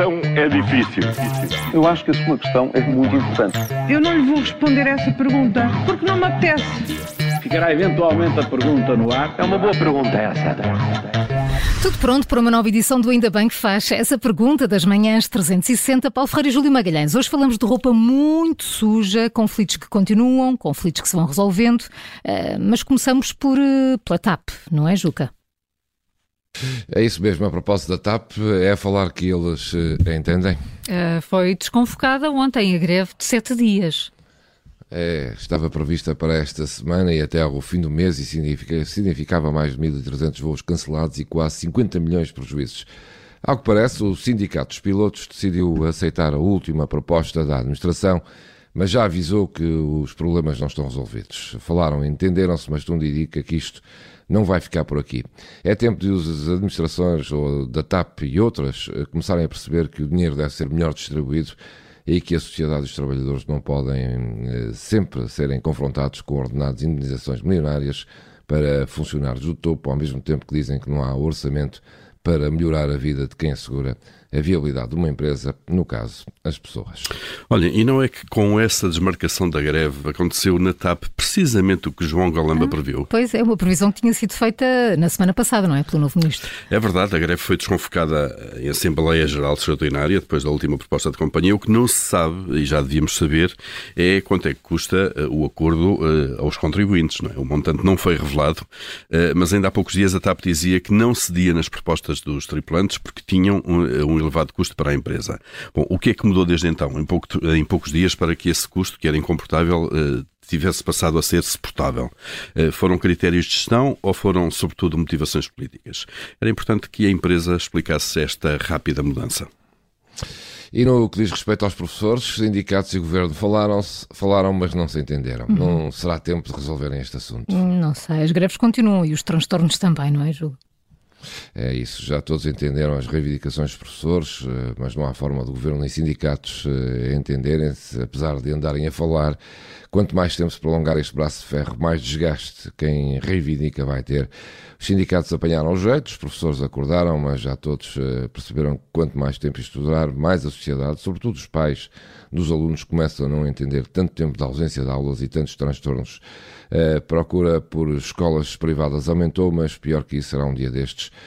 questão é difícil. Eu acho que a sua questão é muito importante. Eu não lhe vou responder essa pergunta porque não me apetece. Ficará eventualmente a pergunta no ar. É uma boa pergunta essa. Tudo pronto para uma nova edição do Ainda Bem que faz essa pergunta das manhãs 360. Paulo Ferreira e Júlio Magalhães. Hoje falamos de roupa muito suja, conflitos que continuam, conflitos que se vão resolvendo, eh, mas começamos por, eh, pela TAP, não é, Juca? É isso mesmo, a propósito da TAP, é falar que eles eh, entendem. Uh, foi desconvocada ontem a greve de sete dias. É, estava prevista para esta semana e até ao fim do mês e significa, significava mais de 1.300 voos cancelados e quase 50 milhões de prejuízos. Ao que parece, o Sindicato dos Pilotos decidiu aceitar a última proposta da administração, mas já avisou que os problemas não estão resolvidos. Falaram, entenderam-se, mas tudo indica que isto não vai ficar por aqui. É tempo de as administrações ou da TAP e outras eh, começarem a perceber que o dinheiro deve ser melhor distribuído e que a sociedade e os trabalhadores não podem eh, sempre serem confrontados com ordenados indenizações milionárias para funcionários do topo, ao mesmo tempo que dizem que não há orçamento para melhorar a vida de quem assegura a viabilidade de uma empresa, no caso, as pessoas. Olha, e não é que com essa desmarcação da greve aconteceu na TAP precisamente o que João Galamba ah, previu? Pois é, uma previsão que tinha sido feita na semana passada, não é? Pelo novo ministro. É verdade, a greve foi desconfocada em Assembleia Geral Extraordinária, depois da última proposta de companhia. O que não se sabe, e já devíamos saber, é quanto é que custa uh, o acordo uh, aos contribuintes, não é? O montante não foi revelado, uh, mas ainda há poucos dias a TAP dizia que não cedia nas propostas dos tripulantes porque tinham um, um elevado custo para a empresa. Bom, o que é que mudou desde então, em, pouco, em poucos dias, para que esse custo, que era incomportável, eh, tivesse passado a ser suportável. Eh, foram critérios de gestão ou foram, sobretudo, motivações políticas? Era importante que a empresa explicasse esta rápida mudança. E no que diz respeito aos professores, sindicatos e governo falaram, falaram mas não se entenderam. Uhum. Não será tempo de resolverem este assunto? Não sei, as greves continuam e os transtornos também, não é, Júlio? É isso, já todos entenderam as reivindicações dos professores, eh, mas não há forma do governo nem sindicatos eh, entenderem-se, apesar de andarem a falar. Quanto mais tempo se prolongar este braço de ferro, mais desgaste quem reivindica vai ter. Os sindicatos apanharam o jeito, os professores acordaram, mas já todos eh, perceberam que quanto mais tempo isto durar, mais a sociedade, sobretudo os pais dos alunos, começam a não entender tanto tempo de ausência de aulas e tantos transtornos. A procura por escolas privadas aumentou, mas pior que isso será um dia destes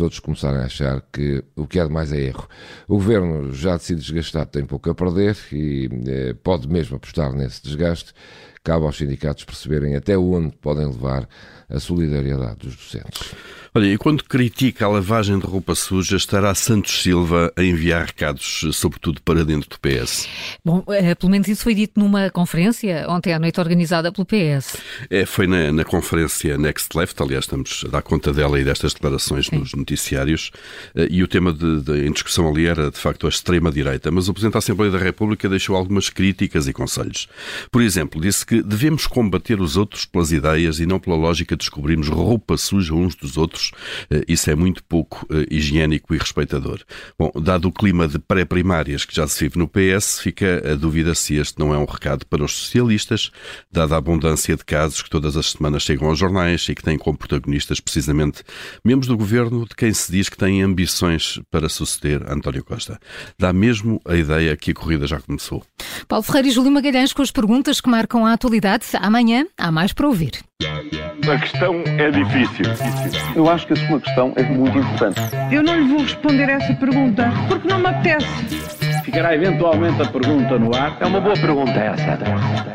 todos começarem a achar que o que é de mais é erro. O governo já decide desgastar, tem pouco a perder e eh, pode mesmo apostar nesse desgaste. Cabe aos sindicatos perceberem até onde podem levar a solidariedade dos docentes. Olha, e quando critica a lavagem de roupa suja, estará Santos Silva a enviar recados, sobretudo para dentro do PS? Bom, é, pelo menos isso foi dito numa conferência ontem à noite organizada pelo PS. É, foi na, na conferência Next Left, aliás, estamos a dar conta dela e destas declarações Sim. nos noticiários, eh, e o tema de, de, em discussão ali era, de facto, a extrema-direita, mas o Presidente da Assembleia da República deixou algumas críticas e conselhos. Por exemplo, disse que devemos combater os outros pelas ideias e não pela lógica de descobrirmos roupa suja uns dos outros eh, isso é muito pouco eh, higiênico e respeitador. Bom, dado o clima de pré-primárias que já se vive no PS, fica a dúvida se este não é um recado para os socialistas, dada a abundância de casos que todas as semanas chegam aos jornais e que têm como protagonistas precisamente membros do governo de quem se diz que têm ambições para suceder António Costa. Dá mesmo a ideia que a corrida já começou. Paulo Ferreira e Júlio Magalhães com as perguntas que marcam a atualidade. Amanhã há mais para ouvir. A questão é difícil. Eu acho que a sua questão é muito importante. Eu não lhe vou responder essa pergunta porque não me apetece. Ficará eventualmente a pergunta no ar. É uma boa pergunta essa.